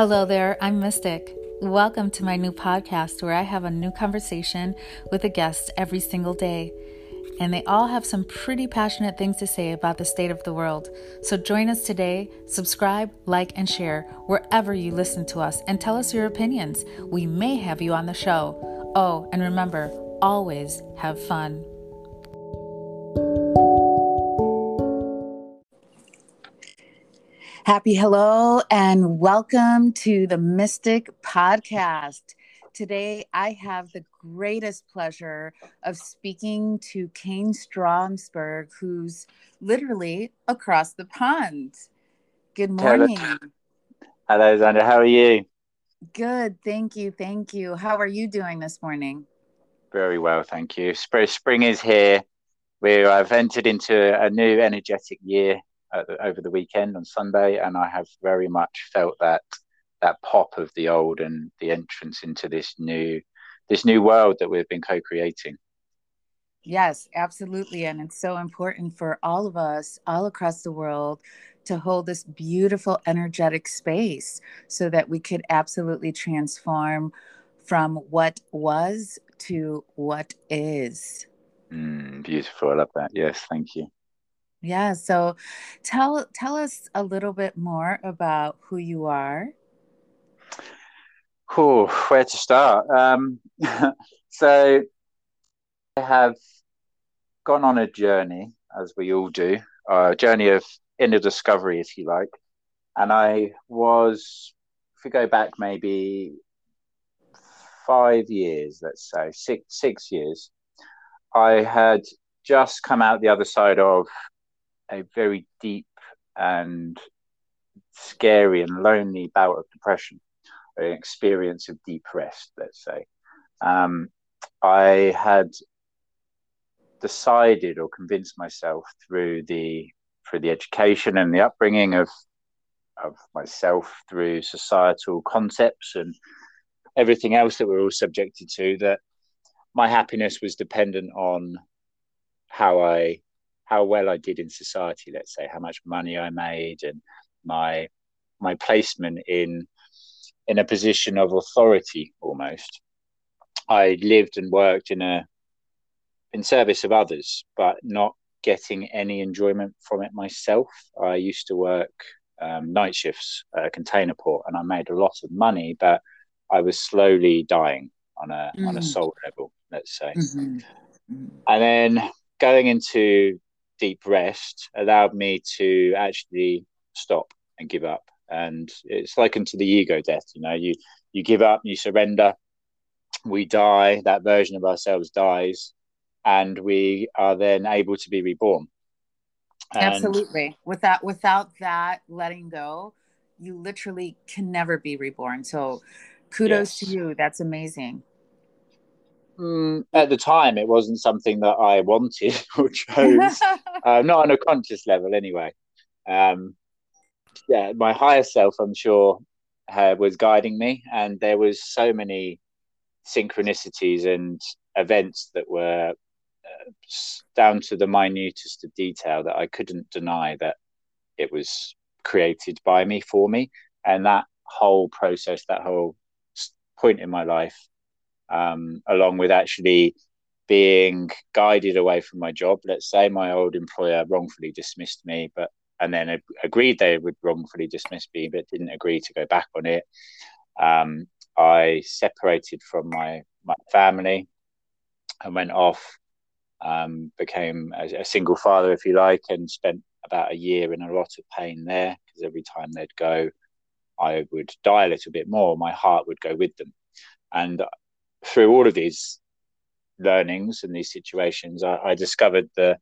Hello there, I'm Mystic. Welcome to my new podcast where I have a new conversation with a guest every single day. And they all have some pretty passionate things to say about the state of the world. So join us today, subscribe, like, and share wherever you listen to us, and tell us your opinions. We may have you on the show. Oh, and remember, always have fun. Happy hello and welcome to the Mystic Podcast. Today I have the greatest pleasure of speaking to Kaine Stromsberg, who's literally across the pond. Good morning. Hello, Hello Xander. How are you? Good. Thank you. Thank you. How are you doing this morning? Very well. Thank you. Spring is here. We have entered into a new energetic year the, over the weekend on Sunday, and I have very much felt that that pop of the old and the entrance into this new this new world that we've been co-creating. Yes, absolutely, and it's so important for all of us all across the world to hold this beautiful energetic space so that we could absolutely transform from what was to what is. Mm, beautiful. I love that. Yes, thank you. Yeah. So tell tell us a little bit more about who you are. Oh, where to start? Um, so I have gone on a journey, as we all do, a journey of inner discovery, if you like. And I was, if we go back maybe five years, let's say six six years, I had just come out the other side of a very deep and scary and lonely bout of depression, an experience of deep rest, let's say. Um, I had decided or convinced myself through the through the education and the upbringing of of myself through societal concepts and everything else that we're all subjected to that my happiness was dependent on how I how well I did in society, let's say, how much money I made and my my placement in in a position of authority almost. I lived and worked in a in service of others, but not getting any enjoyment from it myself. I used to work um, night shifts at a container port, and I made a lot of money, but I was slowly dying on a mm. on a mm. soul level, let's say. Mm-hmm. Mm-hmm. And then going into deep rest allowed me to actually stop and give up. And it's likened to the ego death. You know, you you give up, you surrender, we die. That version of ourselves dies, and we are then able to be reborn. And Absolutely. Without without that letting go, you literally can never be reborn. So, kudos yes. to you. That's amazing. Mm, at the time, it wasn't something that I wanted or chose, uh, not on a conscious level, anyway. Um, yeah, my higher self, I'm sure, uh, was guiding me, and there was so many synchronicities and events that were uh, down to the minutest of detail that I couldn't deny that it was created by me for me, and that whole process, that whole point in my life um, along with actually being guided away from my job. Let's say my old employer wrongfully dismissed me, but and then ag- agreed they would wrongfully dismiss me, but didn't agree to go back on it. Um, I separated from my my family and went off. Um, became a, a, single father, if you like, and spent about a year in a lot of pain there because every time they'd go, I would die a little bit more. My heart would go with them, and through all of these learnings and these situations, I, I discovered the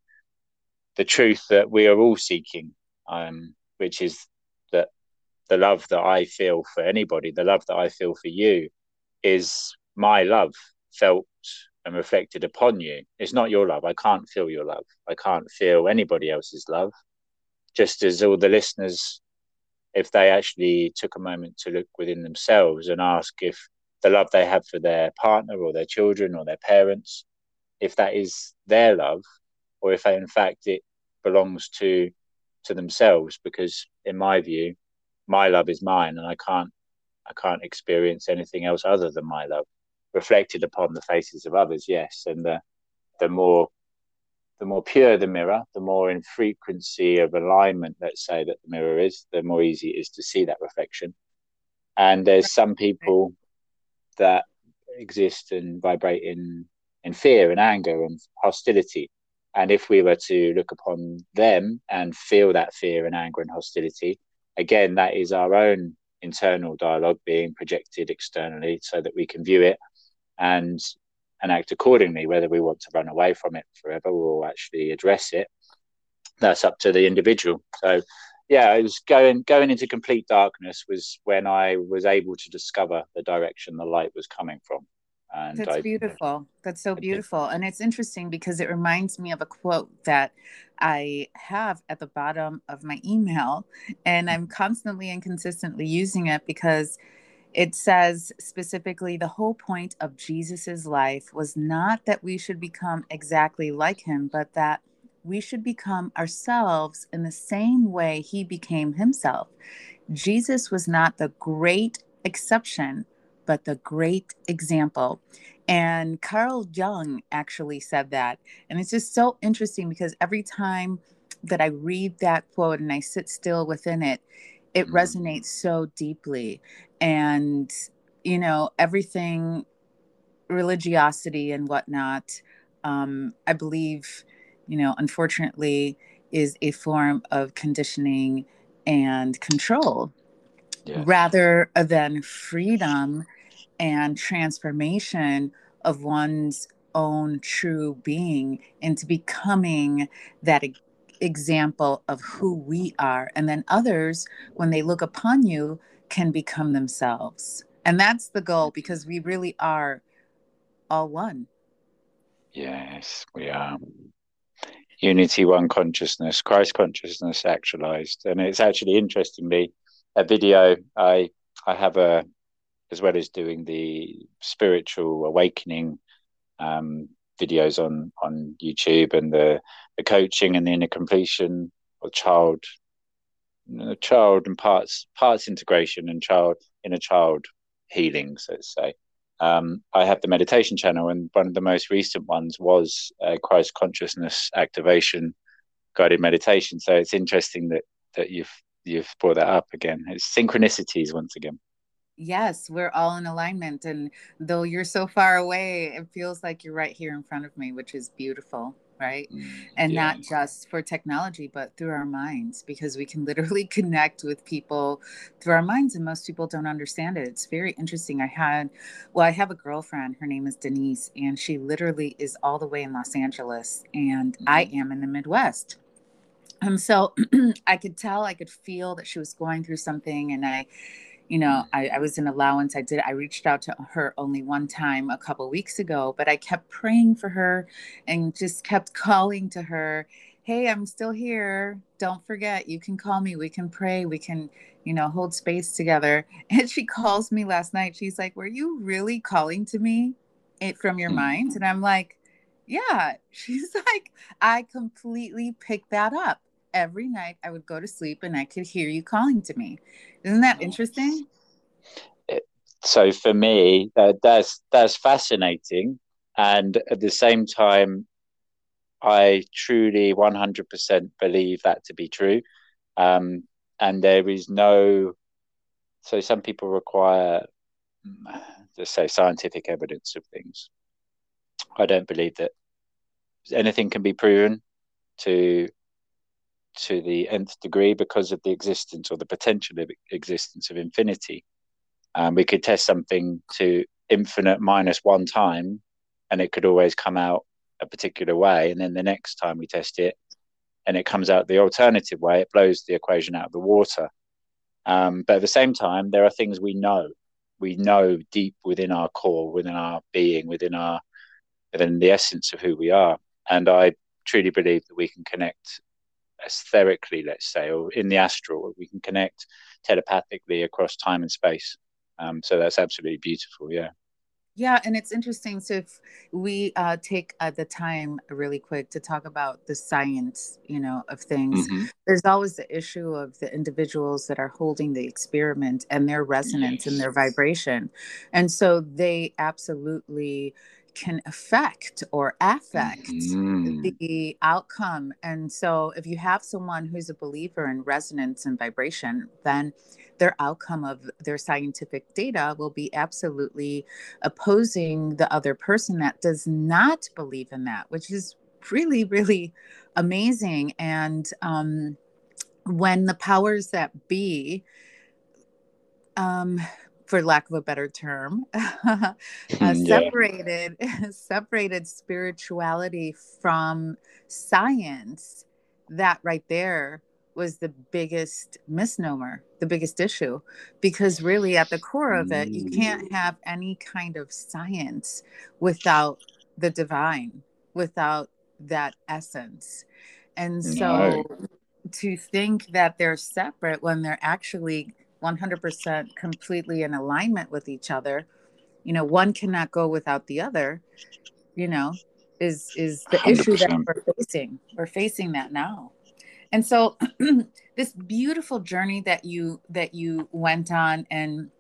the truth that we are all seeking, um, which is that the love that I feel for anybody, the love that I feel for you, is my love felt and reflected upon you. It's not your love. I can't feel your love. I can't feel anybody else's love. Just as all the listeners, if they actually took a moment to look within themselves and ask if the love they have for their partner or their children or their parents, if that is their love, or if in fact it belongs to to themselves. Because in my view, my love is mine, and I can't I can't experience anything else other than my love reflected upon the faces of others. Yes, and the the more the more pure the mirror, the more in frequency of alignment, let's say, that the mirror is, the more easy it is to see that reflection. And there's some people that exist and vibrate in in fear and anger and hostility. And if we were to look upon them and feel that fear and anger and hostility, again, that is our own internal dialogue being projected externally so that we can view it and and act accordingly, whether we want to run away from it forever or actually address it. That's up to the individual. So yeah, it was going going into complete darkness was when I was able to discover the direction the light was coming from. And That's I, beautiful. That's so beautiful. And it's interesting because it reminds me of a quote that I have at the bottom of my email. And I'm constantly and consistently using it because it says specifically the whole point of Jesus's life was not that we should become exactly like him, but that we should become ourselves in the same way he became himself. Jesus was not the great exception, but the great example. And Carl Jung actually said that. And it's just so interesting because every time that I read that quote and I sit still within it, it mm. resonates so deeply. And, you know, everything, religiosity and whatnot, um, I believe, you know, unfortunately, is a form of conditioning and control yes. rather than freedom and transformation of one's own true being into becoming that example of who we are. And then others, when they look upon you, can become themselves. And that's the goal because we really are all one. Yes, we are. Unity, one consciousness, Christ consciousness actualized. And it's actually interestingly a video I I have a as well as doing the spiritual awakening um, videos on on YouTube and the the coaching and the inner completion or child child and parts parts integration and child inner child healings let's say um, I have the meditation channel and one of the most recent ones was uh, Christ consciousness activation guided meditation so it's interesting that that you've you've brought that up again it's synchronicities once again yes, we're all in alignment. And though you're so far away, it feels like you're right here in front of me, which is beautiful. Right. Mm, and yeah. not just for technology, but through our minds, because we can literally connect with people through our minds. And most people don't understand it. It's very interesting. I had, well, I have a girlfriend. Her name is Denise, and she literally is all the way in Los Angeles, and mm-hmm. I am in the Midwest. And so I could tell, I could feel that she was going through something. And I, you know mm. I, I, was in allowance i did i reached out to her only one time a couple weeks ago but i kept praying for her and just kept calling to her hey i'm still here. Don't forget you can call me. We can pray. We can you know hold space together. And she calls me last night. She's like were you really calling to me it from your mm. mind? And i'm like yeah. She's like i completely picked that up every night I would go to sleep and I could hear you calling to me. Isn't that interesting? so for me, uh, that's that's fascinating, and at the same time, I truly 100% believe that to be true. Um, and there is no, so some people require, let's say, scientific evidence of things. I don't believe that anything can be proven to to the nth degree because of the existence or the potential of existence of infinity. Um, we could test something to infinite minus one time, and it could always come out a particular way. And then the next time we test it, and it comes out the alternative way, it blows the equation out of the water. Um, but at the same time, there are things we know. We know deep within our core, within our being, within our within the essence of who we are. And I truly believe that we can connect etherically, let's say, or in the astral. We can connect telepathically across time and space. Um, so that's absolutely beautiful. Yeah. Yeah, and it's interesting. So if we uh, take uh, the time really quick to talk about the science, you know, of things, mm-hmm. there's always the issue of the individuals that are holding the experiment and their resonance yes. and their vibration, and so they absolutely can affect or affect mm-hmm. the outcome. And so if you have someone who's a believer in resonance and vibration, then their outcome of their scientific data will be absolutely opposing the other person that does not believe in that, which is really, really amazing. And um, when the powers that be, um, for lack of a better term, uh, separated separated spirituality from science. That right there was the biggest misnomer, the biggest issue, because really at the core of it, you can't mm. have any kind of science without the divine, without that essence. And so no. to think that they're separate when they're actually 100% completely in alignment with each other, you know, one cannot go without the other, you know, is is the 100%. issue that we're facing. We're facing that now and so this beautiful journey that you that you went on and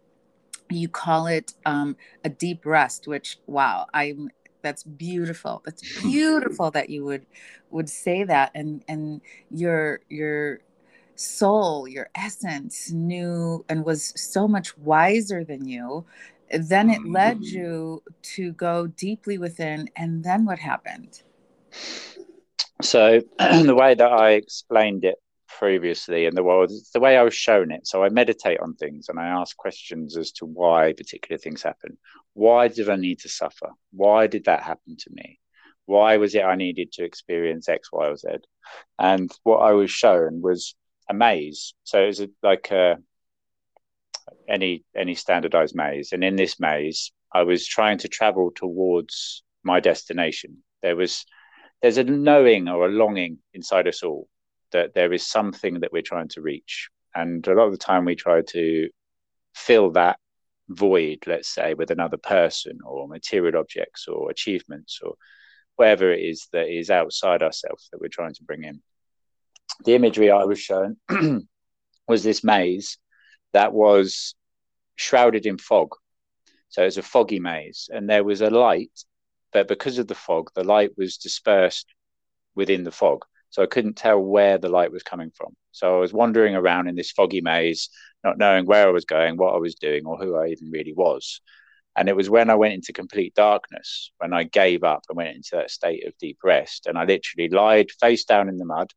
you call it um, a deep rest which wow i'm that's beautiful that's beautiful that you would would say that and and your your soul your essence knew and was so much wiser than you then it led mm-hmm. you to go deeply within and then what happened so the way that I explained it previously in the world is the way I was shown it. So I meditate on things and I ask questions as to why particular things happen. Why did I need to suffer? Why did that happen to me? Why was it I needed to experience X, Y, or Z? And what I was shown was a maze. So it was like a, any any standardized maze. And in this maze, I was trying to travel towards my destination. There was there's a knowing or a longing inside us all that there is something that we're trying to reach. And a lot of the time we try to fill that void, let's say, with another person or material objects or achievements or whatever it is that is outside ourselves that we're trying to bring in. The imagery I was shown was this maze that was shrouded in fog. So it was a foggy maze, and there was a light but because of the fog, the light was dispersed within the fog. So I couldn't tell where the light was coming from. So I was wandering around in this foggy maze, not knowing where I was going, what I was doing, or who I even really was. And it was when I went into complete darkness, when I gave up and went into that state of deep rest. And I literally lied face down in the mud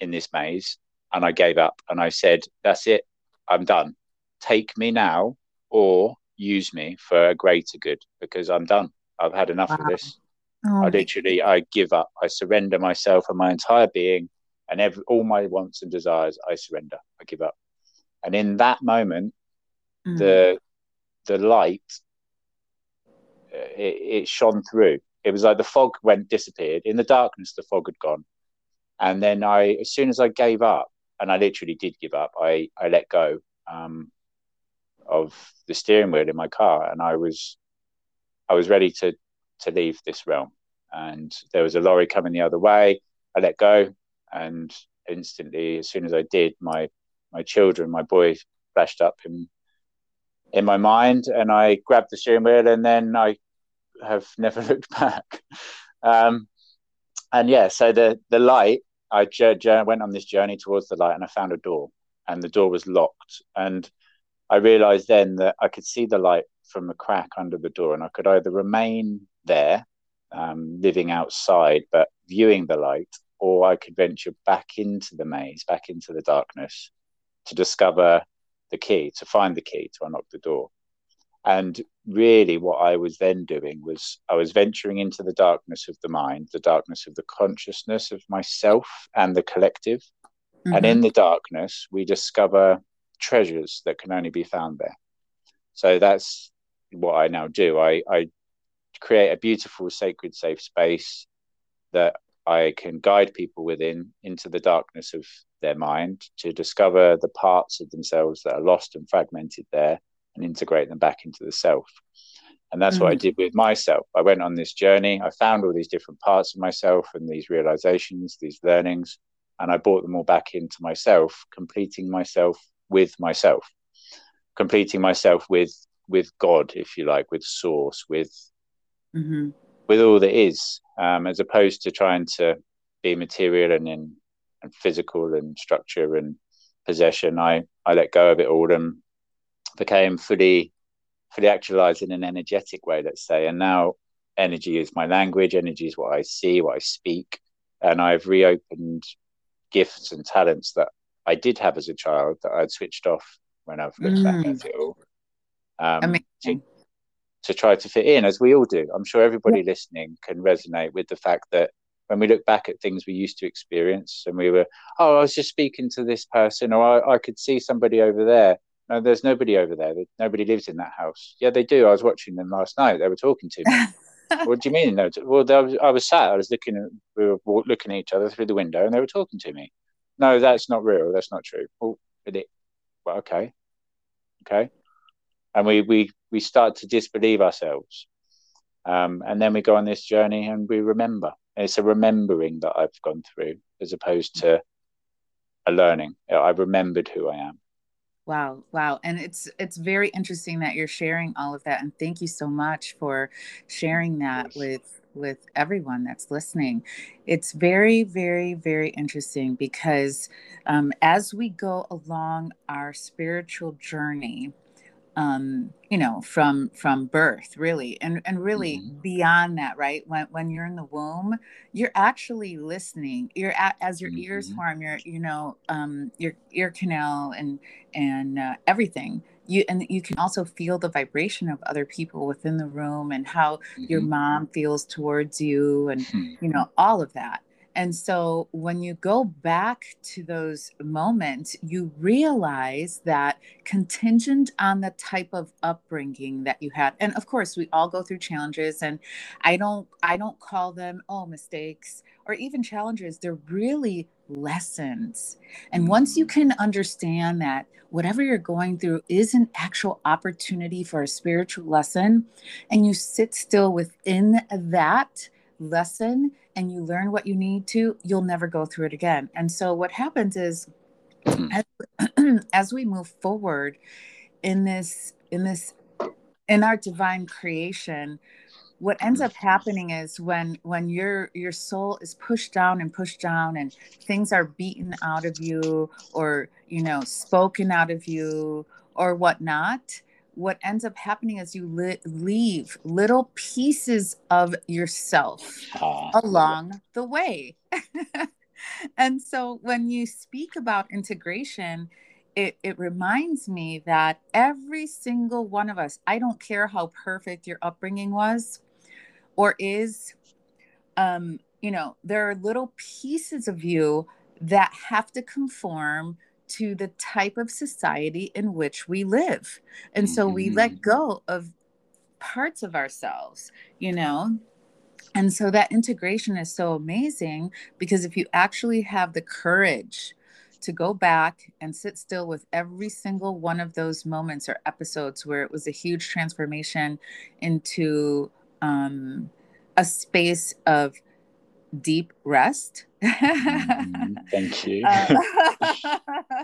in this maze and I gave up and I said, That's it, I'm done. Take me now or use me for a greater good because I'm done. I've had enough wow. of this. Oh, I literally, I give up. I surrender myself and my entire being, and every, all my wants and desires. I surrender. I give up. And in that moment, mm. the the light uh, it, it shone through. It was like the fog went disappeared. In the darkness, the fog had gone. And then I, as soon as I gave up, and I literally did give up, I I let go um, of the steering wheel in my car, and I was I was ready to to leave this realm. And there was a lorry coming the other way. I let go, and instantly, as soon as I did, my my children, my boy, flashed up in in my mind, and I grabbed the steering wheel, and then I have never looked back. Um, and yeah, so the the light, I j- j- went on this journey towards the light, and I found a door, and the door was locked, and I realized then that I could see the light from a crack under the door, and I could either remain there, um, living outside but viewing the light, or I could venture back into the maze, back into the darkness to discover the key, to find the key to unlock the door. And really, what I was then doing was I was venturing into the darkness of the mind, the darkness of the consciousness of myself and the collective. Mm-hmm. And in the darkness, we discover treasures that can only be found there. So that's what I now do. I, I create a beautiful, sacred, safe space that I can guide people within into the darkness of their mind to discover the parts of themselves that are lost and fragmented there and integrate them back into the self. And that's mm. what I mm. did with myself. I went on this journey. I found all these different parts of myself and these realizations, these learnings, and I brought them all back into myself, completing myself with myself, completing myself with with God, if you like, with Source, with mm-hmm. with all that is, um, as opposed to trying to be material and in and physical and structure and possession. I I let go of it all and became fully fully actualized in an energetic way, let's say. And now energy is my language. Energy is what I see, what I speak, and I've reopened gifts and talents that I did have as a child that I'd switched off when I've looked mm. back at it all. Um, to, to, try to fit in, as we all do. I'm sure everybody yeah. listening can resonate with the fact that when we look back at things we used to experience and we were, oh, I was just speaking to this person, or I, I could see somebody over there. No, there's nobody over there. Nobody lives in that house. Yeah, they do. I was watching them last night. They were talking to me. what do you mean? No, well, was, I was sat. I was looking at. We were looking at each other through the window, and they were talking to me. No, that's not real. That's not true. Well, it, well okay, okay, and we we we start to disbelieve ourselves, um, and then we go on this journey, and we remember. It's a remembering that I've gone through, as opposed to a learning. I remembered who I am. Wow, wow. And it's it's very interesting that you're sharing all of that and thank you so much for sharing that with with everyone that's listening. It's very very very interesting because um, as we go along our spiritual journey, um, you know, from from birth, really, and and really mm-hmm. beyond that, right? When when you're in the womb, you're actually listening. You're at, as your mm-hmm. ears form, your you know, um, your ear canal and and uh, everything. You and you can also feel the vibration of other people within the room and how mm-hmm. your mom feels towards you, and hmm. you know all of that. And so when you go back to those moments, you realize that contingent on the type of upbringing that you had. And of course, we all go through challenges and I don't I don't call them oh mistakes or even challenges. They're really lessons. And once you can understand that whatever you're going through is an actual opportunity for a spiritual lesson and you sit still within that lesson and you learn what you need to, you'll never go through it again. And so what happens is mm-hmm. as, as we move forward in this in this in our divine creation, what ends up happening is when when your your soul is pushed down and pushed down and things are beaten out of you or you know spoken out of you or whatnot what ends up happening is you li- leave little pieces of yourself uh, along the way. and so when you speak about integration, it, it reminds me that every single one of us, I don't care how perfect your upbringing was or is, um, you know, there are little pieces of you that have to conform to the type of society in which we live. And so we let mm-hmm. go of parts of ourselves, you know? And so that integration is so amazing because if you actually have the courage to go back and sit still with every single one of those moments or episodes where it was a huge transformation into um, a space of deep rest. Mm, thank you. uh,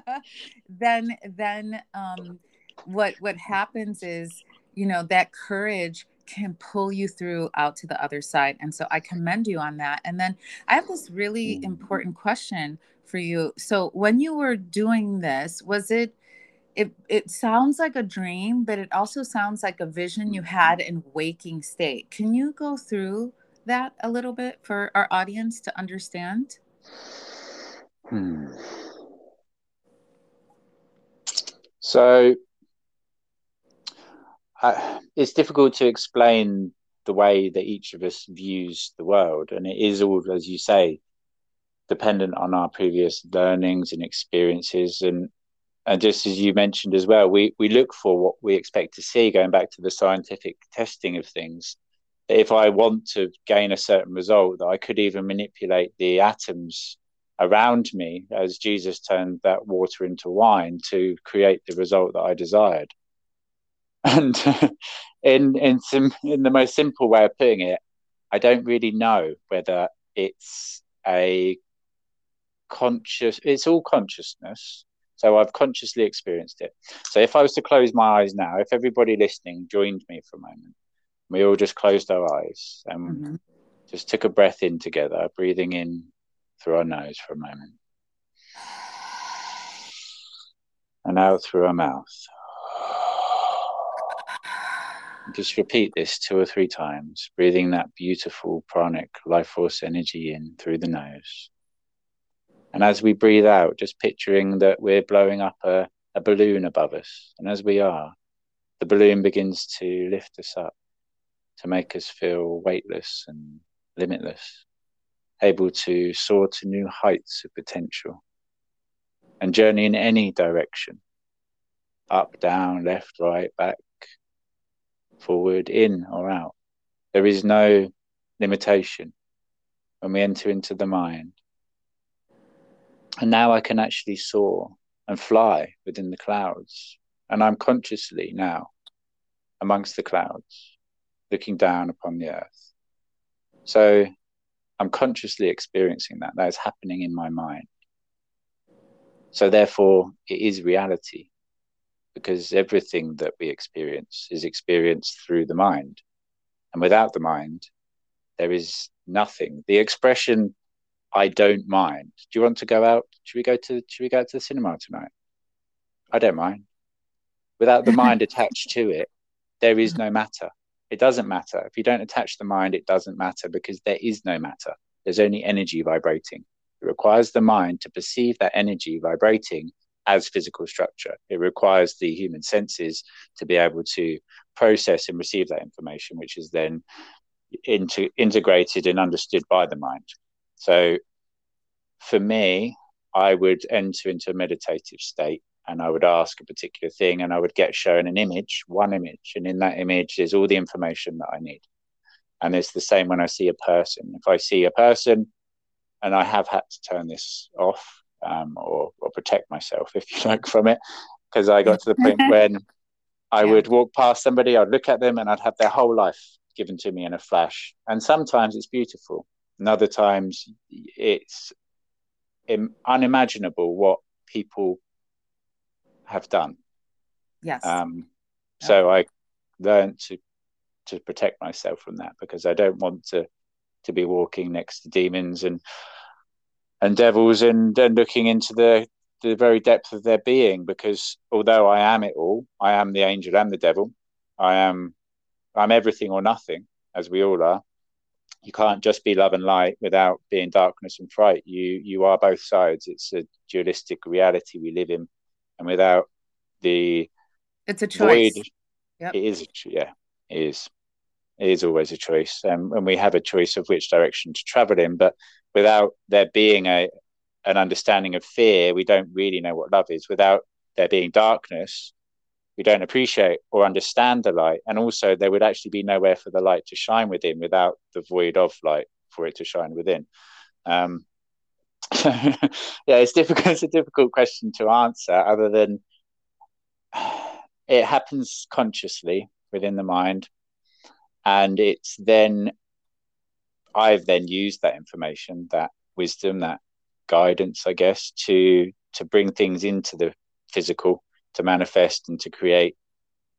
then, then um, what what happens is, you know, that courage can pull you through out to the other side, and so I commend you on that. And then I have this really mm. important question for you. So when you were doing this, was it? It, it sounds like a dream, but it also sounds like a vision you had in waking state. Can you go through that a little bit for our audience to understand? Hmm. So uh, it's difficult to explain the way that each of us views the world, and it is all, as you say, dependent on our previous learnings and experiences and and just as you mentioned as well we we look for what we expect to see going back to the scientific testing of things if I want to gain a certain result, that I could even manipulate the atoms around me as Jesus turned that water into wine to create the result that I desired. And in in some in the most simple way of putting it, I don't really know whether it's a conscious. It's all consciousness. So I've consciously experienced it. So if I was to close my eyes now, if everybody listening joined me for a moment, we all just closed our eyes and mm-hmm. just took a breath in together, breathing in through our nose for a moment and out through our mouth. Just repeat this two or three times, breathing that beautiful pranic life force energy in through the nose. And as we breathe out, just picturing that we're blowing up a, a balloon above us. And as we are, the balloon begins to lift us up, to make us feel weightless and limitless, able to soar to new heights of potential and journey in any direction up, down, left, right, back, forward, in or out. There is no limitation when we enter into the mind. And now I can actually soar and fly within the clouds. And I'm consciously now amongst the clouds, looking down upon the earth. So I'm consciously experiencing that. That is happening in my mind. So therefore, it is reality because everything that we experience is experienced through the mind. And without the mind, there is nothing. The expression, I don't mind. Do you want to go out? Should we go to should we go out to the cinema tonight? I don't mind. Without the mind attached to it, there is no matter. It doesn't matter. If you don't attach the mind, it doesn't matter because there is no matter. There's only energy vibrating. It requires the mind to perceive that energy vibrating as physical structure. It requires the human senses to be able to process and receive that information, which is then integrated and understood by the mind. So for me, I would enter into a meditative state and I would ask a particular thing and I would get shown an image, one image. And in that image is all the information that I need. And it's the same when I see a person. If I see a person and I have had to turn this off um, or, or protect myself, if you like, from it. Because I got to the point when I yeah. would walk past somebody, I'd look at them, and I'd have their whole life given to me in a flash. And sometimes it's beautiful, and other times it's unimaginable what people have done. Yes. Um, yeah. So I learned to to protect myself from that because I don't want to to be walking next to demons and and devils and, and looking into the the very depth of their being because although I am it all, I am the angel and the devil. I am I'm everything or nothing, as we all are. You can't just be love and light without being darkness and fright. You you are both sides. It's a dualistic reality we live in, and without the it's a choice. Void, yep. It is, yeah, it is. It is always a choice, um, and we have a choice of which direction to travel in. But without there being a an understanding of fear, we don't really know what love is. Without there being darkness, we don't appreciate or understand the light. And also, there would actually be nowhere for the light to shine within without the void of light for it to shine within. Um, yeah, it's difficult. It's a difficult question to answer, other than it happens consciously within the mind, and it's then I've then used that information, that wisdom, that guidance, I guess, to to bring things into the physical, to manifest and to create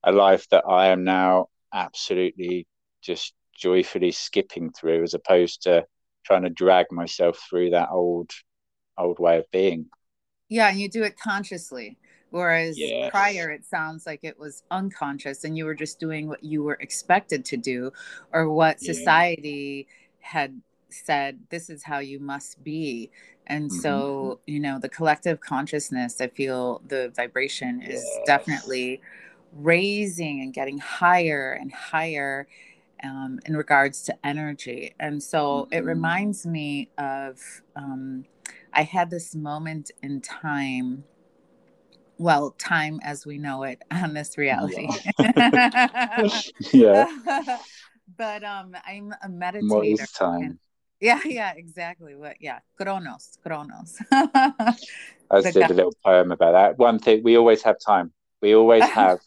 a life that I am now absolutely just joyfully skipping through, as opposed to trying to drag myself through that old old way of being. Yeah, and you do it consciously. Whereas yes. prior, it sounds like it was unconscious and you were just doing what you were expected to do or what yeah. society had said this is how you must be and mm-hmm. so you know the collective consciousness i feel the vibration is definitely raising and getting higher and higher um, in regards to energy and so mm-hmm. it reminds me of um, i had this moment in time well time as we know it on this reality yeah, yeah. but um, I'm a meditator. What is time? And, yeah, yeah, exactly. What? Yeah, Kronos, Kronos. I did a little poem about that. One thing, we always have time. We always have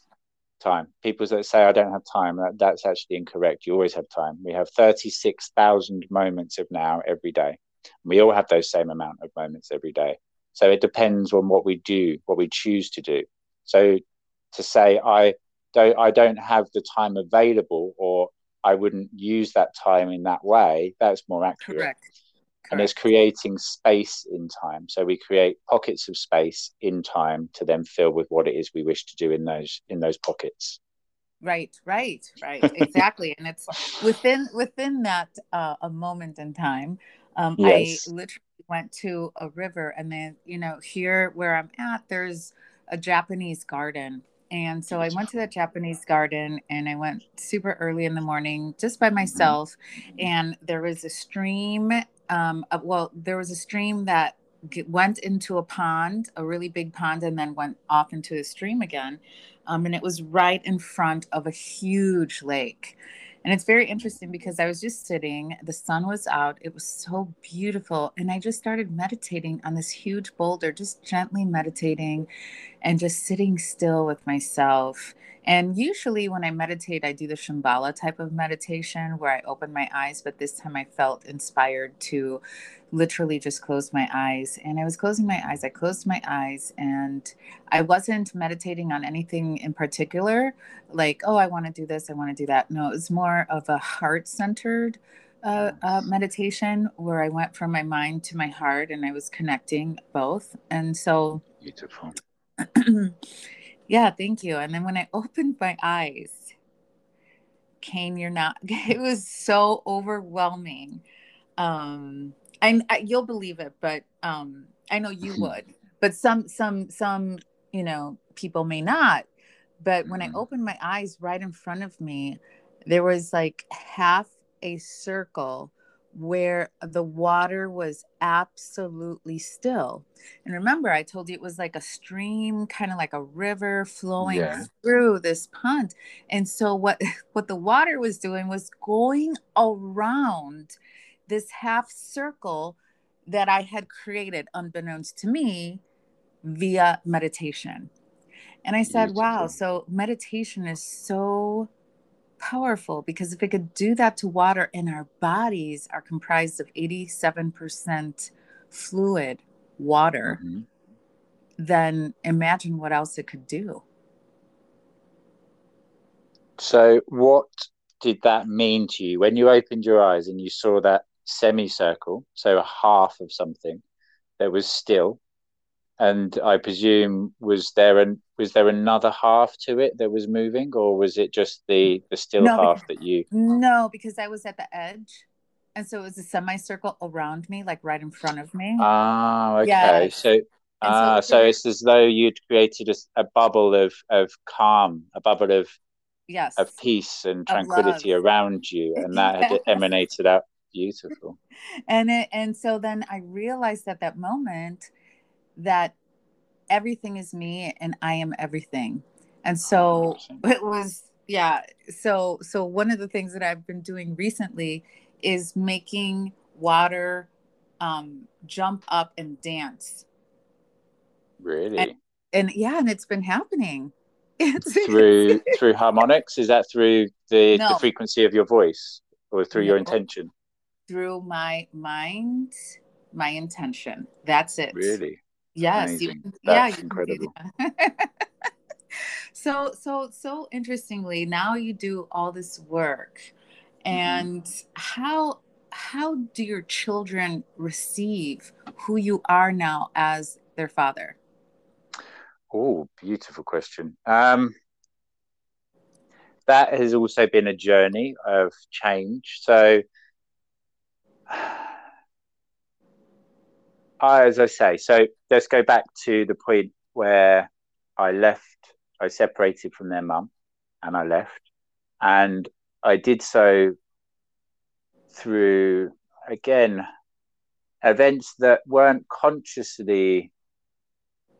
time. People that say I don't have time, that, that's actually incorrect. You always have time. We have 36,000 moments of now every day. We all have those same amount of moments every day. So it depends on what we do, what we choose to do. So to say I don't I don't have the time available or I wouldn't use that time in that way, that's more accurate. Correct. And it's creating space in time. So we create pockets of space in time to then fill with what it is we wish to do in those in those pockets. Right, right, right. Exactly. and it's within within that uh, a moment in time. Um, yes. I literally went to a river and then, you know, here where I'm at, there's a Japanese garden. And so I went to the Japanese garden and I went super early in the morning just by mm-hmm. myself. And there was a stream. Um, uh, well, there was a stream that went into a pond, a really big pond, and then went off into a stream again. Um, and it was right in front of a huge lake. And it's very interesting because I was just sitting, the sun was out, it was so beautiful. And I just started meditating on this huge boulder, just gently meditating and just sitting still with myself. And usually, when I meditate, I do the Shambhala type of meditation where I open my eyes, but this time I felt inspired to literally just closed my eyes. And I was closing my eyes. I closed my eyes and I wasn't meditating on anything in particular, like, oh, I want to do this, I want to do that. No, it was more of a heart centered uh, uh, meditation where I went from my mind to my heart and I was connecting both. And so, beautiful. yeah, thank you. And then when I opened my eyes, Kaine, you're not, it was so overwhelming. Um, I, I you'll believe it, but um, I know you would. But some some some you know people may not. But when I mm-hmm. opened my eyes, right in front of me, there was like half a circle where the water was absolutely still. And remember, I told you it was like a stream, kind of like a river flowing yeah. through this pond. And so what what the water was doing was going around this half circle that I had created unbeknownst to me via meditation. And I said, wow, so meditation is so powerful because if it could do that to water and our bodies are comprised of 87% fluid water, mm-hmm. then imagine what else it could do. So, what did that mean to you when you opened your eyes and you saw that semicircle, so a half of something that was still. And I presume was there an was there another half to it that was moving, or was it just the the still no, half because, that you? No, because I was at the edge, and so it was a semicircle around me, like right in front of me. Ah, okay. Yeah. So Ah, so, so, it's as though you'd created a, a, bubble of, of calm, a bubble of yes, of peace and tranquility around you, and that had emanated out beautiful. And it, and so then i realized at that moment that everything is me and i am everything. And so 100%. it was yeah. So so one of the things that i've been doing recently is making water um jump up and dance. Really? And, and yeah and it's been happening. It's through through harmonics? Is that through the, no. the frequency of your voice or through no. your intention through my mind, my intention. That's it. Really? Yes. You, yeah, incredible. so so so interestingly, now you do all this work. Mm-hmm. And how how do your children receive who you are now as their father? Oh, beautiful question. Um, that has also been a journey of change. So Ah, as I say, so let's go back to the point where I left, I separated from their mum and I left. And I did so through, again, events that weren't consciously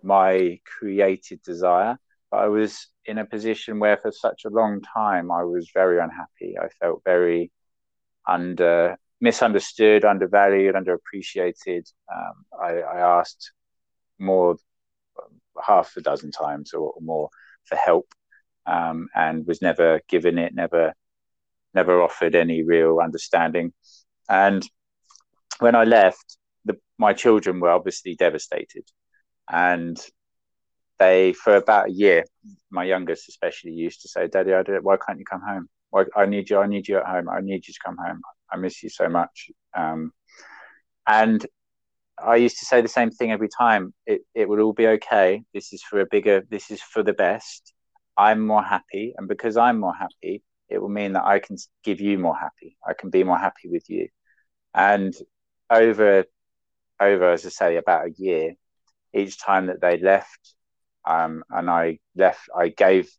my created desire, but I was in a position where for such a long time I was very unhappy. I felt very under misunderstood, undervalued, underappreciated. Um, I, I, asked more, half a dozen times or, more for help. um, and was never given it, never never offered any real understanding. And when I left, the, my children were obviously devastated, and they for about a year, my youngest especially used to say, "Daddy, I don't, why can't you come home? Why, I need you. I need you at home. I need you to come home. I miss you so much." Um, and I used to say the same thing every time. It it would all be okay. This is for a bigger. This is for the best. I'm more happy, and because I'm more happy, it will mean that I can give you more happy. I can be more happy with you. And over over as I say about a year, each time that they left, um, and I left, I gave,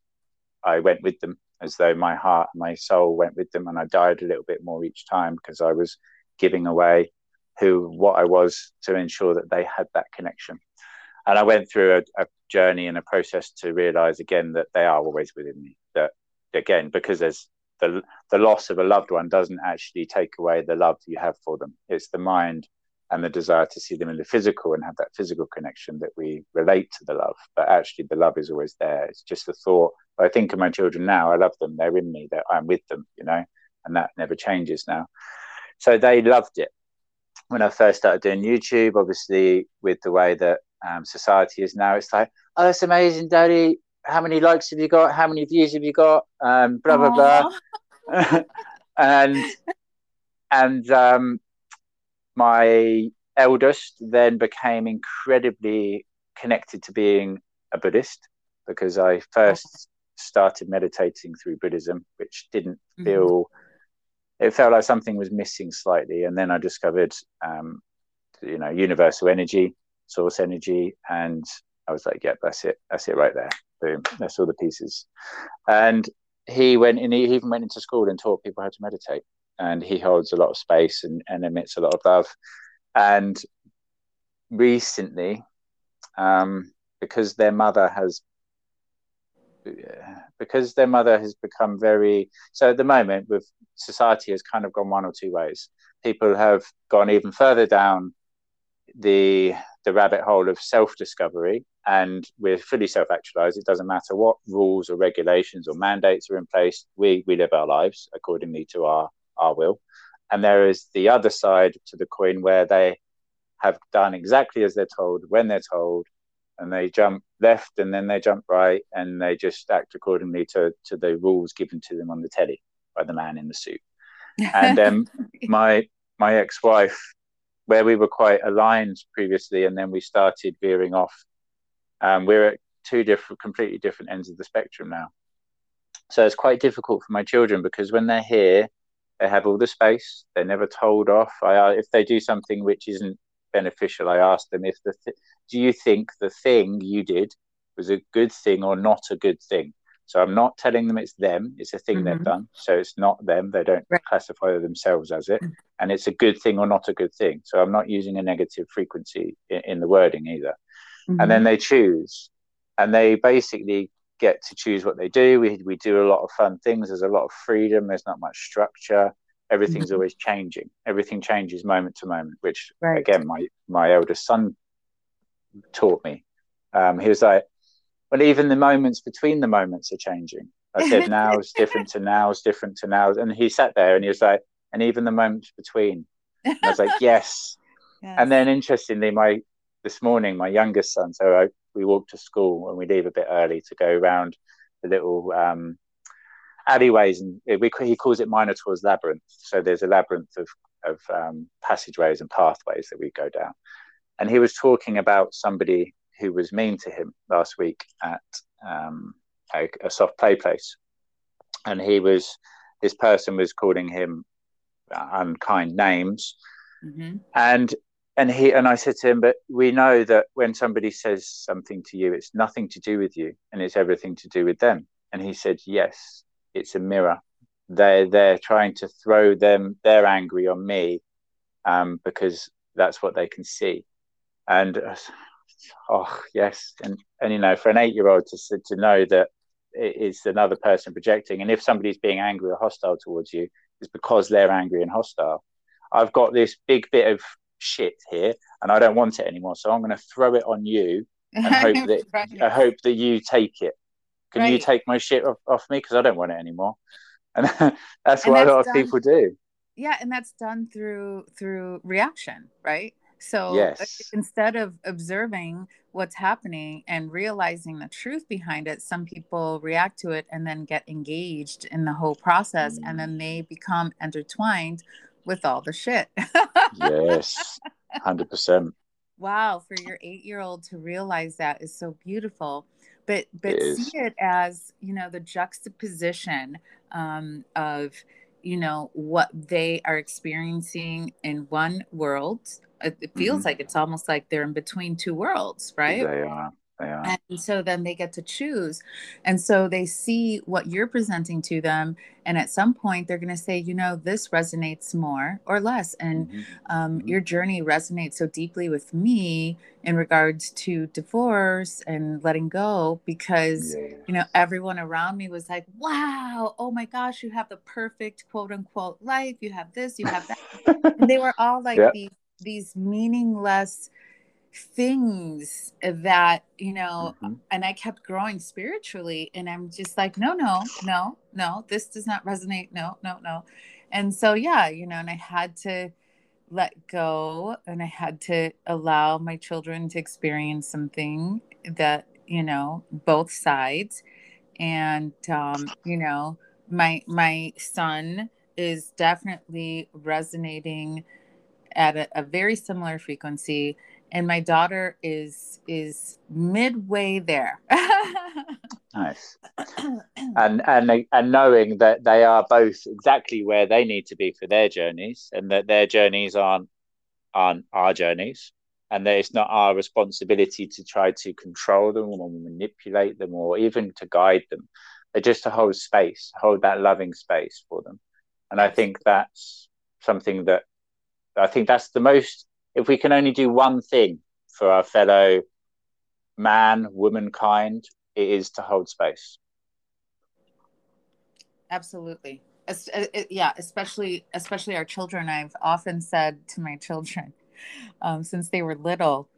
I went with them as though my heart, and my soul went with them, and I died a little bit more each time because I was giving away who what I was to ensure that they had that connection. And I went through a, a journey and a process to realize again that they are always within me. That again, because there's the the loss of a loved one doesn't actually take away the love you have for them. It's the mind and the desire to see them in the physical and have that physical connection that we relate to the love. But actually, the love is always there. It's just the thought. I think of my children now. I love them. They're in me. That I'm with them. You know, and that never changes now. So they loved it when I first started doing YouTube, obviously with the way that um, society is now, it's like, oh, that's amazing, Daddy. How many likes have you got? How many views have you got? Um, blah blah blah. and and um, my eldest then became incredibly connected to being a Buddhist because I first started meditating through Buddhism, which didn't mm-hmm. feel it felt like something was missing slightly. And then I discovered, um, you know, universal energy, source energy, and I was like, yeah, that's it, that's it right there. Boom, that's all the pieces. And he went in, he even went into school and taught people how to meditate. And he holds a lot of space and, and emits a lot of love. And recently, um, because their mother has because their mother has become very so at the moment with society has kind of gone one or two ways. People have gone even further down the the rabbit hole of self discovery and we're fully self actualized it doesn't matter what rules or regulations or mandates are in place. We we live our lives accordingly to our our will and there is the other side to the coin where they have done exactly as they're told when they're told and they jump left and then they jump right and they just act accordingly to, to the rules given to them on the telly by the man in the suit. And um, my my ex-wife, where we were quite aligned previously, and then we started veering off. Um, we're at two different, completely different ends of the spectrum now. So it's quite difficult for my children because when they're here, they have all the space. They're never told off. I, if they do something which isn't beneficial, I ask them if the th- do you think the thing you did was a good thing or not a good thing. So I'm not telling them it's them; it's a thing mm-hmm. they've done. So it's not them; they don't right. classify themselves as it, mm. and it's a good thing or not a good thing. So I'm not using a negative frequency in, in the wording either. Mm-hmm. And then they choose, and they basically get to choose what they do. We we do a lot of fun things. There's a lot of freedom. There's not much structure everything's mm-hmm. always changing everything changes moment to moment which right. again my my eldest son taught me um, he was like well even the moments between the moments are changing i said now is different to now is different to now and he sat there and he was like and even the moments between and i was like yes. yes. and then interestingly my this morning my youngest son so I, we walk to school and we leave a bit early to go around the little um, alleyways, and we, he calls it Minotaur's Labyrinth. So there's a labyrinth of, of um, passageways and pathways that we go down. And he was talking about somebody who was mean to him last week at um, a, a, soft play place. And he was, this person was calling him unkind names. Mm-hmm. And and he and I said to him, but we know that when somebody says something to you, it's nothing to do with you and it's everything to do with them. And he said, yes it's a mirror. They're they're trying to throw them they're angry on me um, because that's what they can see. And uh, oh yes, and and you know for an eight year old to to know that it's another person projecting, and if somebody's being angry or hostile towards you, it's because they're angry and hostile. I've got this big bit of shit here, and I don't want it anymore, so I'm going to throw it on you and hope that right. I hope that you take it Can right. you take my shit off, off me because I don't want it anymore? And that's and what that's a lot of people do. Yeah, and that's done through through reaction, right? So yes. instead of observing what's happening and realizing the truth behind it, some people react to it and then get engaged in the whole process mm. and then they become intertwined with all the shit. yes, 100%. Wow, for your eight year old to realize that is so beautiful. But but it see it as, you know, the juxtaposition um, of, you know, what they are experiencing in one world it feels mm-hmm. like it's almost like they're in between two worlds, right? They are. Are. And so then they get to choose. And so they see what you're presenting to them. And at some point, they're going to say, you know, this resonates more or less. And mm-hmm. Um, mm-hmm. your journey resonates so deeply with me in regards to divorce and letting go because, yeah. you know, everyone around me was like, wow, oh my gosh, you have the perfect quote unquote life. You have this, you have that. and they were all like yeah. these these meaningless things that you know mm-hmm. and i kept growing spiritually and i'm just like no no no no this does not resonate no no no and so yeah you know and i had to let go and i had to allow my children to experience something that you know both sides and um you know my my son is definitely resonating at a, a very similar frequency and my daughter is is midway there. Nice. And and and knowing that they are both exactly where they need to be for their journeys and that their journeys aren't aren't our journeys and that it's not our responsibility to try to control them or manipulate them or even to guide them they're just to hold space hold that loving space for them. And i think that's something that I think that's the most. If we can only do one thing for our fellow man, womankind, it is to hold space. Absolutely. Uh, yeah, especially especially our children. I've often said to my children, um, since they were little,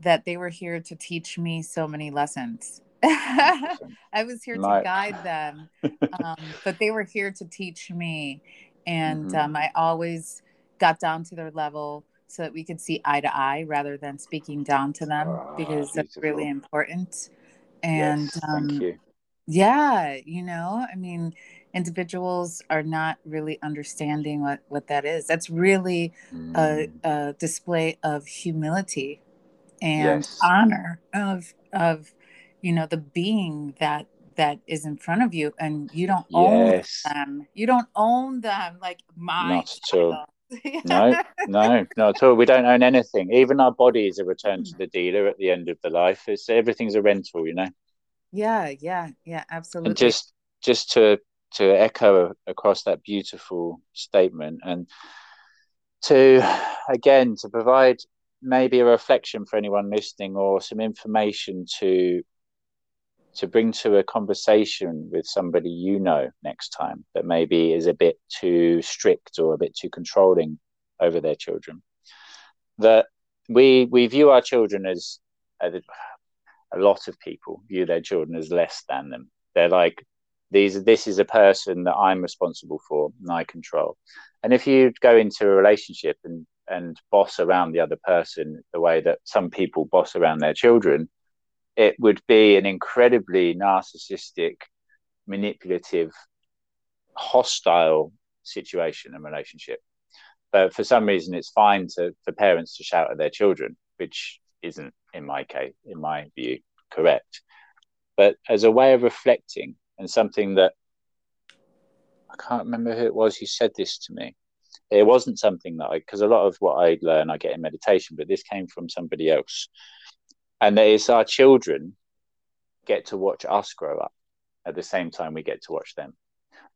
that they were here to teach me so many lessons. I was here to guide them, um, but they were here to teach me. And mm-hmm. um, I always got down to their level so that we could see eye to eye rather than speaking down to them oh, because that's really important. And yes, um, you. yeah, you know, I mean, individuals are not really understanding what what that is. That's really mm. a, a, display of humility and yes. honor of of you know the being that that is in front of you and you don't yes. own them you don't own them like my not all no, no, not at all. We don't own anything. Even our body is a return to hmm. the dealer at the end of the life. It's everything's a rental, you know. Yeah, yeah, yeah, absolutely. And just just to to echo across that beautiful statement and to again to provide maybe a reflection for anyone listening or some information to to bring to a conversation with somebody you know next time that maybe is a bit too strict or a bit too controlling over their children. That we we view our children as a, lot of people view their children as less than them. They're like these this is a person that i'm responsible for and i control. And if you go into a relationship and and boss around the other person the way that some people boss around their children it would be an incredibly narcissistic, manipulative, hostile situation and relationship. But for some reason, it's fine to, for parents to shout at their children, which isn't, in my case, in my view, correct. But as a way of reflecting and something that I can't remember who it was who said this to me. It wasn't something that I, because a lot of what I learn I get in meditation, but this came from somebody else and it's our children get to watch us grow up at the same time we get to watch them.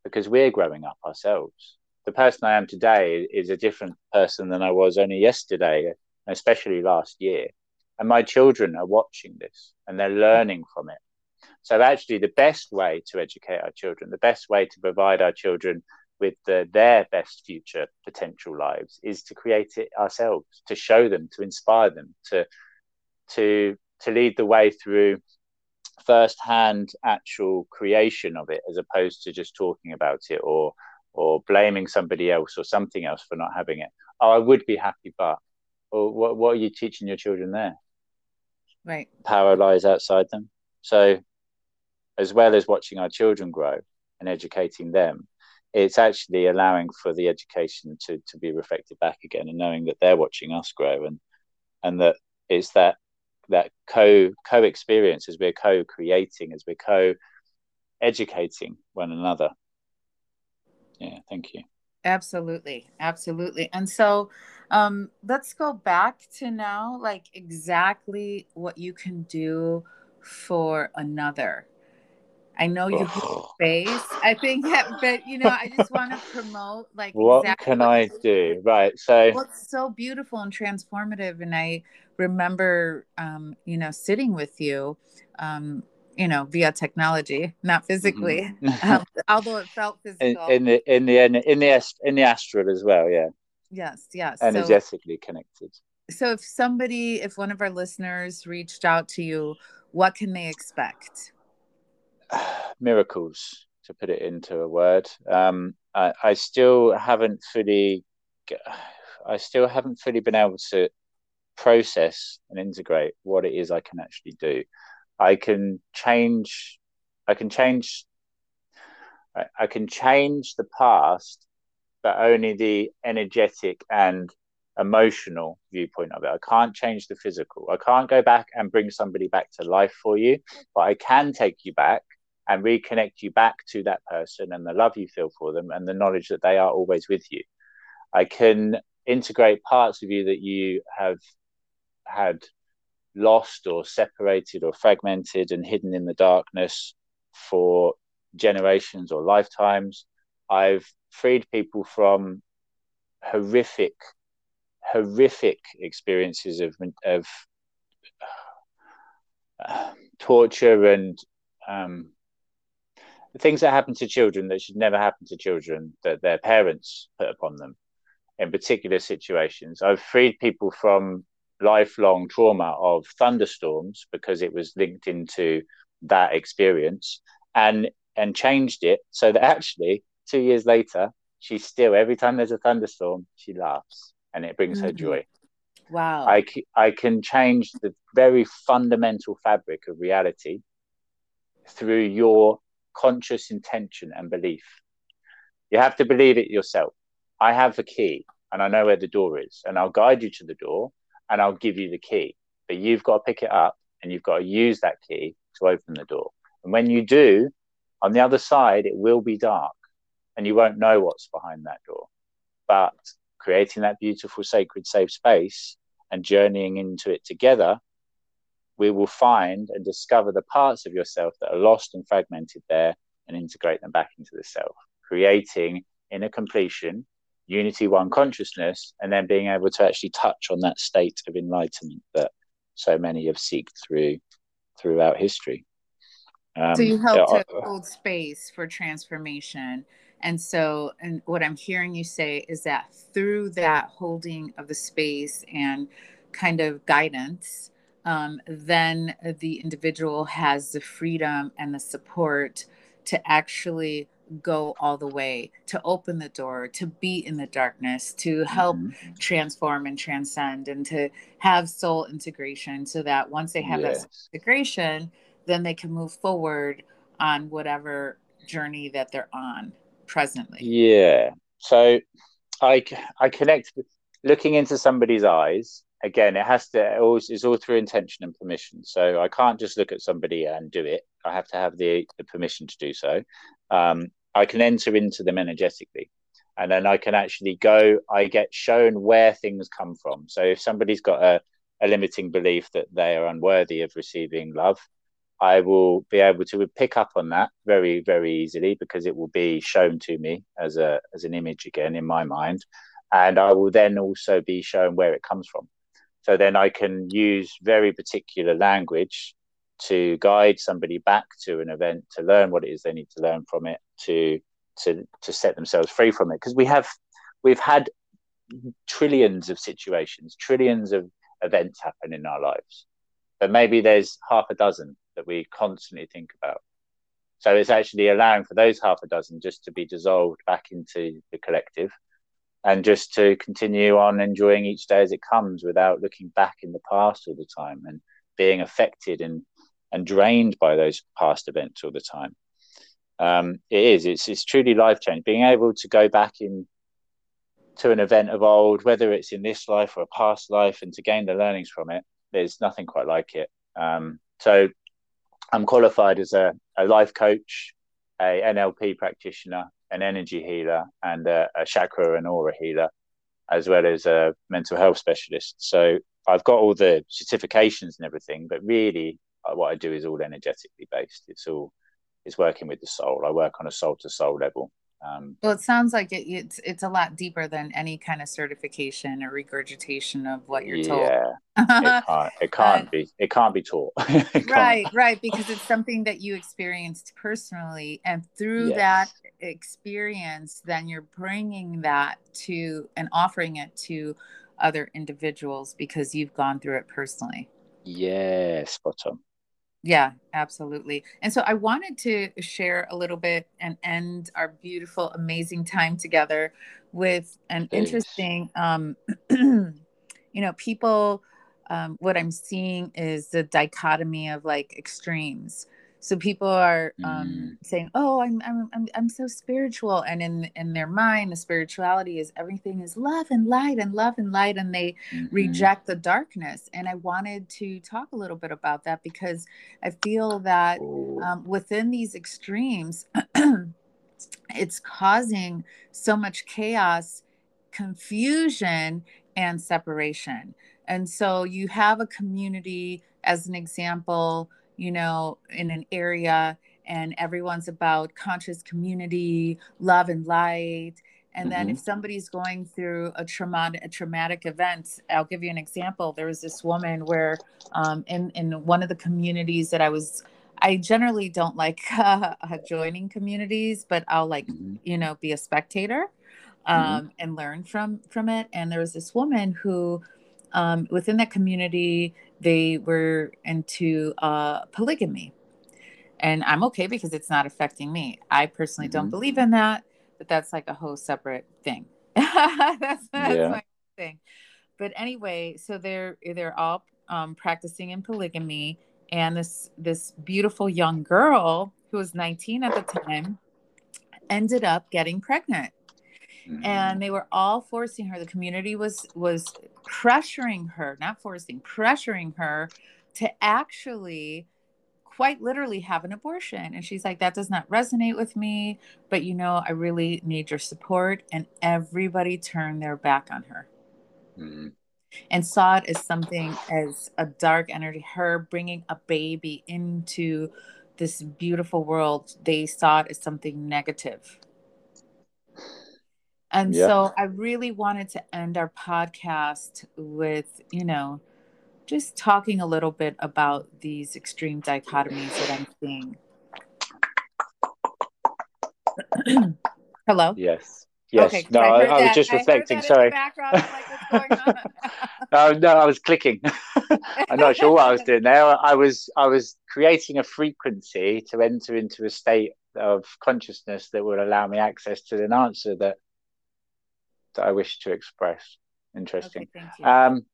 Because we're growing up ourselves. The person i am today is a different person than i was only yesterday especially last year. And my children are watching this and they're learning from it. So actually the best way to educate our children the best way to provide our children with the, their best future potential lives is to create it ourselves to show them to inspire them to to to lead the way through first-hand actual creation of it as opposed to just talking about it or or blaming somebody else or something else for not having it. Oh i would be happy but or what, what are you teaching your children there? Right. Power lies outside them. So as well as watching our children grow and educating them it's actually allowing for the education to to be reflected back again and knowing that they're watching us grow and and that it's that that co co experience as we're co creating as we're co educating one another yeah thank you absolutely absolutely and so um let's go back to now like exactly what you can do for another I know you have space. I think, but you know, I just want to promote like what exactly can I do? Right. So it's so beautiful and transformative. And I remember, um, you know, sitting with you, um, you know, via technology, not physically, mm-hmm. um, although it felt physical. In, in, the in the in the in the astral as well, yeah. Yes. Yes. Energetically so, connected. So, if somebody, if one of our listeners reached out to you, what can they expect? miracles, to put it into a word. Um, I, I still haven't fully, I still haven't fully been able to process and integrate what it is I can actually do. I can change. I can change. I, can change the past, but only the energetic and emotional viewpoint of it. I can't change the physical. I can't go back and bring somebody back to life for you, but I can take you back and reconnect you back to that person and the love you feel for them and the knowledge that they are always with you. I can integrate parts of you that you have had lost or separated or fragmented and hidden in the darkness for generations or lifetimes. I've freed people from horrific, horrific experiences of, of uh, torture and um, things that happen to children that should never happen to children that their parents put upon them in particular situations. I've freed people from lifelong trauma of thunderstorms because it was linked into that experience and and changed it so that actually two years later she still every time there's a thunderstorm she laughs and it brings mm-hmm. her joy wow I, I can change the very fundamental fabric of reality through your conscious intention and belief. You have to believe it yourself. I have the key and I know where the door is, and I'll guide you to the door and I'll give you the key. But you've got to pick it up and you've got to use that key to open the door. And when you do, on the other side, it will be dark and you won't know what's behind that door. But creating that beautiful, sacred, safe space and journeying into it together we will find and discover the parts of yourself that are lost and fragmented there and integrate them back into the self, creating inner completion, unity one consciousness, and then being able to actually touch on that state of enlightenment that so many have seeked through throughout history. Um, so you help to hold space for transformation. And so, and what I'm hearing you say is that through that holding of the space and kind of guidance, um, then the individual has the freedom and the support to actually go all the way, to open the door, to be in the darkness, to help mm-hmm. transform and transcend, and to have soul integration so that once they have yes. that integration, then they can move forward on whatever journey that they're on presently. Yeah. So I, I connect looking into somebody's eyes again, it has to always is all through intention and permission. So I can't just look at somebody and do it. I have to have the the permission to do so. Um, I can enter into them energetically, and then I can actually go. I get shown where things come from. So if somebody's got a a limiting belief that they are unworthy of receiving love, I will be able to pick up on that very, very easily because it will be shown to me as a as an image again in my mind, and I will then also be shown where it comes from. So then I can use very particular language to guide somebody back to an event to learn what it is they need to learn from it to to to set themselves free from it because we have we've had trillions of situations trillions of events happen in our lives but maybe there's half a dozen that we constantly think about. So it's actually allowing for those half a dozen just to be dissolved back into the collective and just to continue on enjoying each day as it comes without looking back in the past all the time and being affected and and drained by those past events all the time. Um, it is. It's it's truly life changing. Being able to go back in to an event of old, whether it's in this life or a past life, and to gain the learnings from it, there's nothing quite like it. Um, so, I'm qualified as a, a life coach, a NLP practitioner, an energy healer, and a, a chakra and aura healer, as well as a mental health specialist. So I've got all the certifications and everything, but really, what I do is all energetically based. It's all it's working with the soul. I work on a soul to soul level. Um, well, it sounds like it, it's it's a lot deeper than any kind of certification or regurgitation of what you're told. Yeah, it can't, it can't uh, be. It can't be taught. right, right, because it's something that you experienced personally, and through yes. that experience, then you're bringing that to and offering it to other individuals because you've gone through it personally. Yes, spot on. Yeah, absolutely. And so I wanted to share a little bit and end our beautiful, amazing time together with an Thanks. interesting, um, you know, people. Um, what I'm seeing is the dichotomy of like extremes. So people are um, mm. saying, "Oh, I'm, I'm I'm I'm so spiritual," and in in their mind, the spirituality is everything is love and light and love and light, and they mm-hmm. reject the darkness. And I wanted to talk a little bit about that because I feel that um, within these extremes, it's causing so much chaos, confusion, and separation. And so you have a community, as an example you know, in an area and everyone's about conscious community, love and light. And then mm-hmm. if somebody's going through a traumatic a traumatic event, I'll give you an example. There was this woman where um, in in one of the communities that I was I generally don't like uh, joining communities, but I'll like mm-hmm. you know be a spectator mm-hmm. um, mm-hmm. and learn from from it. And there was this woman who um, within that community they were into uh, polygamy. And I'm okay because it's not affecting me. I personally mm-hmm. don't believe in that, but that's like a whole separate thing. that's, that's yeah. my thing. But anyway, so they're they're all um, practicing in polygamy, and this this beautiful young girl who was 19 at the time ended up getting pregnant mm-hmm. and they were all forcing her. The community was was pressuring her not forcing pressuring her to actually quite literally have an abortion. And she's like that does not resonate with me but you know i really need your support. And everybody turned their back on her. Mm-hmm. and saw it as something as a dark energy her bringing a baby into this beautiful world. They saw it as something negative and yeah. so I really wanted to end our podcast with, you know, just talking a little bit about these extreme dichotomies that I'm seeing. Hello? Yes. Yes. Okay, no, I, I, was just reflecting. Sorry. Like, no, oh, no, I was clicking. I'm not sure what I was doing there. I was I was creating a frequency to enter into a state of consciousness that would allow me access to an answer that that I wish to express. Interesting. Okay, um,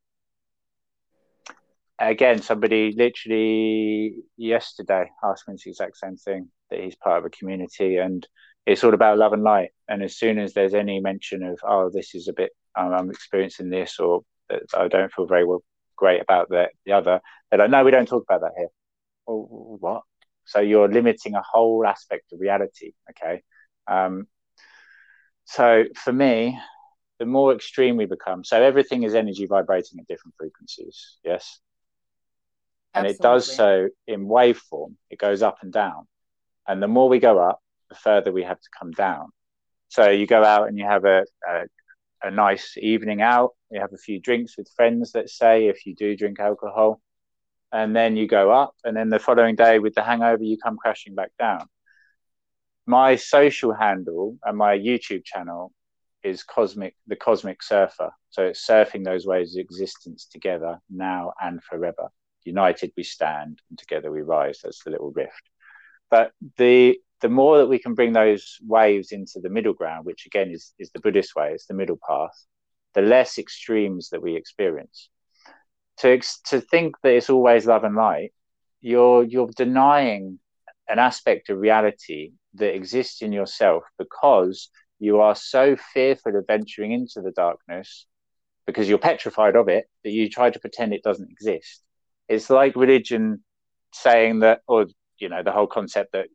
again, somebody literally yesterday asked me the exact same thing that he's part of a community and it's all about love and light. And as soon as there's any mention of, oh, this is a bit, um, I'm experiencing this, or I don't feel very well, great about the, the other, they're like, no, we don't talk about that here. Well, what? So you're limiting a whole aspect of reality. Okay. Um, so for me, the more extreme we become. So everything is energy vibrating at different frequencies. Yes. And Absolutely. it does so in waveform. It goes up and down. And the more we go up, the further we have to come down. So you go out and you have a, a, a nice evening out. You have a few drinks with friends, let's say, if you do drink alcohol. And then you go up. And then the following day, with the hangover, you come crashing back down. My social handle and my YouTube channel is Kosmic the Kosmic surfer so it's surfing those waves of existence together now and forever united we stand and together we rise. That's the little rift. But the the more that we can bring those waves into the middle ground, which again is, is the Buddhist way, it's the middle path, the less extremes that we experience. To, to think that it's always love and light, you're, you're denying an aspect of reality that exists in yourself because you are so fearful of venturing into the darkness because you're petrified of it that you try to pretend it doesn't exist. It's like religion saying that, or you know, the whole concept that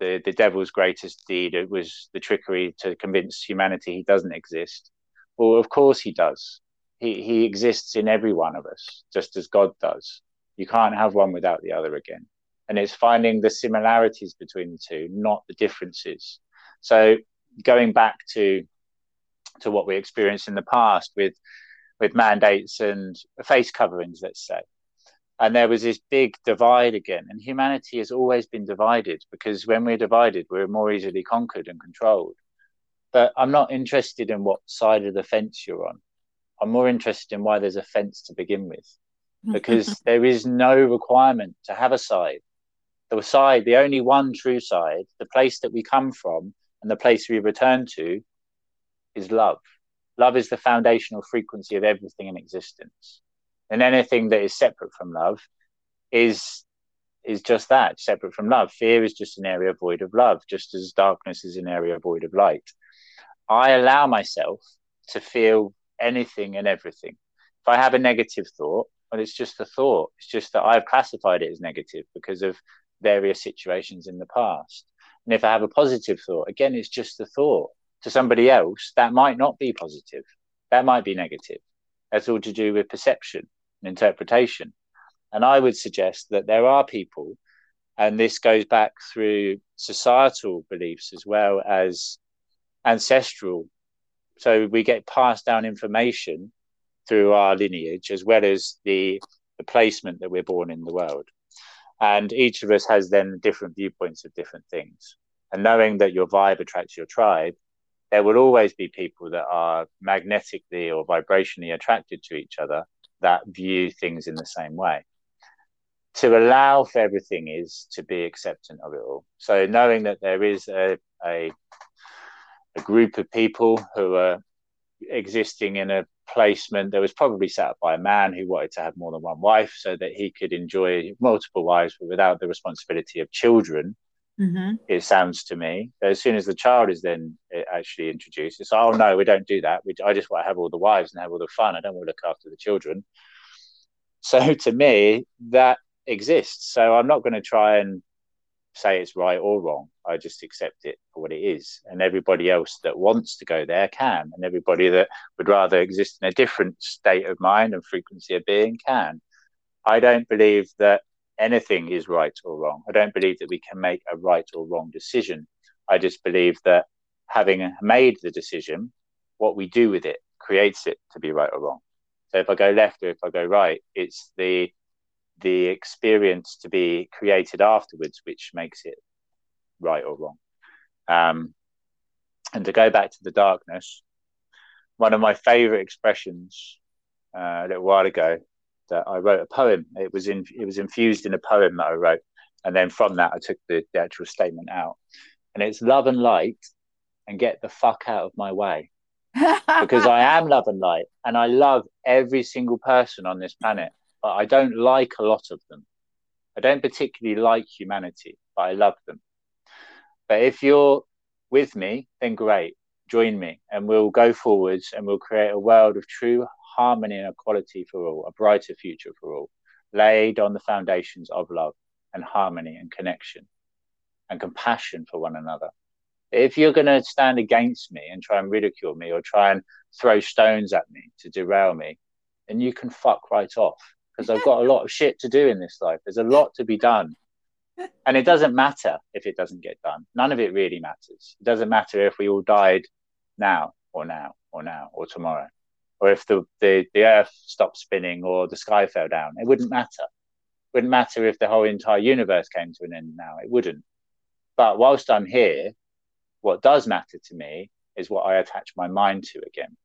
the, the devil's greatest deed it was the trickery to convince humanity he doesn't exist. Well, of course he does. He he exists in every one of us, just as God does. You can't have one without the other again. And it's finding the similarities between the two, not the differences. So going back to to what we experienced in the past with with mandates and face coverings, let's say. And there was this big divide again. And humanity has always been divided because when we're divided, we're more easily conquered and controlled. But I'm not interested in what side of the fence you're on. I'm more interested in why there's a fence to begin with. Because there is no requirement to have a side. The side, the only one true side, the place that we come from and the place we return to is love. Love is the foundational frequency of everything in existence. And anything that is separate from love is is just that separate from love. Fear is just an area void of love just as darkness is an area void of light. I allow myself to feel anything and everything. If i have a negative thought well it's just a thought. It's just that i've classified it as negative because of various situations in the past and if i have a positive thought again it's just a thought to somebody else, that might not be positive. That might be negative. That's all to do with perception and interpretation. And I would suggest that there are people, and this goes back through societal beliefs as well as ancestral. So we get passed down information through our lineage as well as the, the placement that we're born in the world. And each of us has then different viewpoints of different things. And knowing that your vibe attracts your tribe there will always be people that are magnetically or vibrationally attracted to each other that view things in the same way. To allow for everything is to be acceptant of it all. So knowing that there is a, a, a group of people who are existing in a placement that was probably set up by a man who wanted to have more than one wife so that he could enjoy multiple wives but without the responsibility of children Mm-hmm. It sounds to me. As soon as the child is then eh, actually introduced, it's oh no, we don't do that. We, I just want to have all the wives and have all the fun. I don't want to look after the children. So to me, that exists. So I'm not going to try and say it's right or wrong. I just accept it for what it is. And everybody else that wants to go there can. And everybody that would rather exist in a different state of mind and frequency of being can. I don't believe that anything is right or wrong. I don't believe that we can make a right or wrong decision. I just believe that having made the decision, what we do with it creates it to be right or wrong. So if I go left or if I go right, it's the the experience to be created afterwards which makes it right or wrong. Um, and to go back to the darkness, one of my favorite expressions uh, a little while ago that I wrote a poem. It was in it was infused in a poem that I wrote, and then from that I took the, the actual statement out. And it's love and light, and get the fuck out of my way, because I am love and light, and I love every single person on this planet. But I don't like a lot of them. I don't particularly like humanity, but I love them. But if you're with me, then great. Join me, and we'll go forwards, and we'll create a world of true harmony and equality for all, a brighter future for all, laid on the foundations of love and harmony and connection and compassion for one another. If you're going to stand against me and try and ridicule me or try and throw stones at me to derail me, then you can fuck right off because I've got a lot of shit to do in this life. There's a lot to be done. And it doesn't matter if it doesn't get done. None of it really matters. It doesn't matter if we all died now or now or now or tomorrow or if the, the, the earth stopped spinning or the sky fell down. It wouldn't matter. It wouldn't matter if the whole entire universe came to an end now. It wouldn't. But whilst I'm here, what does matter to me is what I attach my mind to again.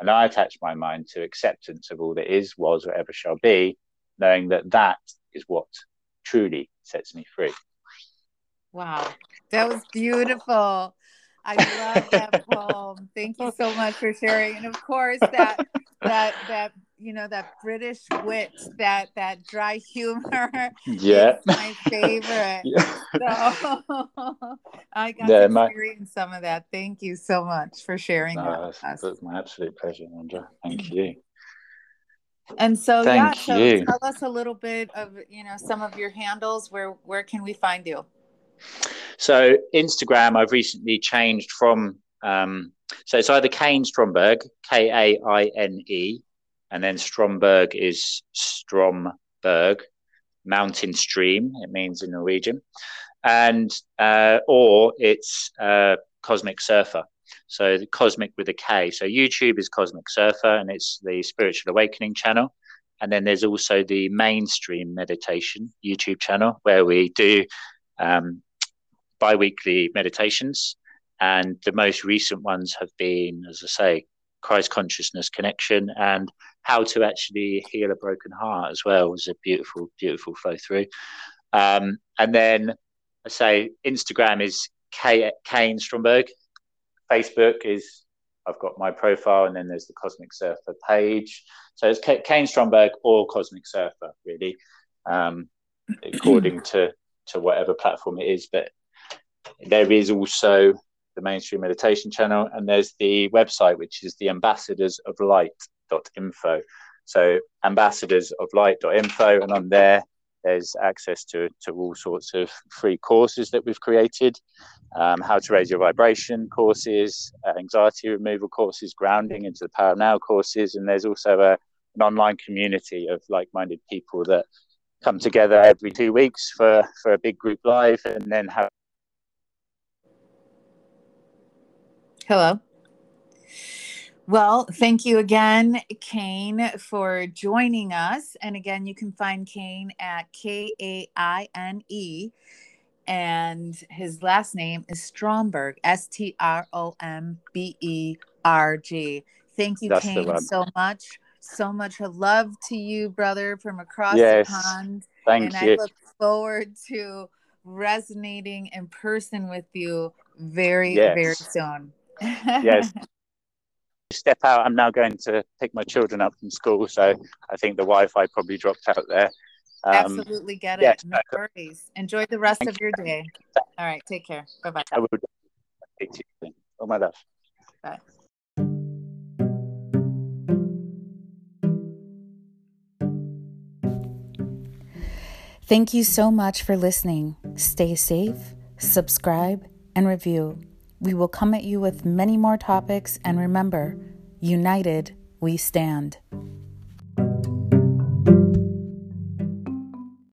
And I attach my mind to acceptance of all that is, was, or ever shall be, knowing that that is what truly sets me free. Wow, that was beautiful. I love that poem. Thank you so much for sharing. And of course, that that that you know that British wit, that that dry humor. Yeah, my favorite. yeah. So I got yeah, to my... experience some of that. Thank you so much for sharing no, that. That's my absolute pleasure, Andrea. Thank you. And so Thank yeah, so you. tell us a little bit of you know some of your handles. Where where can we find you? So Instagram, I've recently changed from um, so it's either Kaine Stromberg, K A I N E, and then Stromberg is Stromberg, mountain stream. It means in Norwegian, and uh, or it's uh, Kosmic Surfer. So the Kosmic with a K. So YouTube is Kosmic Surfer, and it's the Spiritual Awakening channel. And then there's also the mainstream meditation YouTube channel where we do um, bi-weekly meditations and the most recent ones have been as i say christ consciousness connection and how to actually heal a broken heart as well was a beautiful beautiful flow through. Um, and then i say instagram is K- Kaine Stromberg. Facebook is i've got my profile and then there's the Kosmic surfer page. So it's K- Kaine Stromberg or Kosmic surfer really um, according to to whatever platform it is. But there is also the mainstream meditation channel, and there's the website, which is the ambassadors of light.info. So ambassadors of light.info, and on there, there's access to, to all sorts of free courses that we've created um, how to raise your vibration courses, uh, anxiety removal courses, grounding into the power now courses. And there's also a, an online community of like minded people that come together every two weeks for, for a big group live and then have Hello. Well, thank you again, Kaine, for joining us. And again, you can find Kaine at K A I N E. And his last name is Stromberg, S T R O M B E R G. Thank you, That's Kaine, so much. So much love to you, brother, from across yes. the pond. Thank and you. I look forward to resonating in person with you very, yes. very soon yes. Step out. I'm now going to pick my children up from school, so I think the Wi-Fi probably dropped out there. Um, Absolutely get it. No worries. Enjoy the rest of your day. All right. Take care. Bye bye. I will. Oh my love. Bye. Thank you so much for listening. Stay safe, subscribe, and review. We will come at you with many more topics, and remember, united we stand.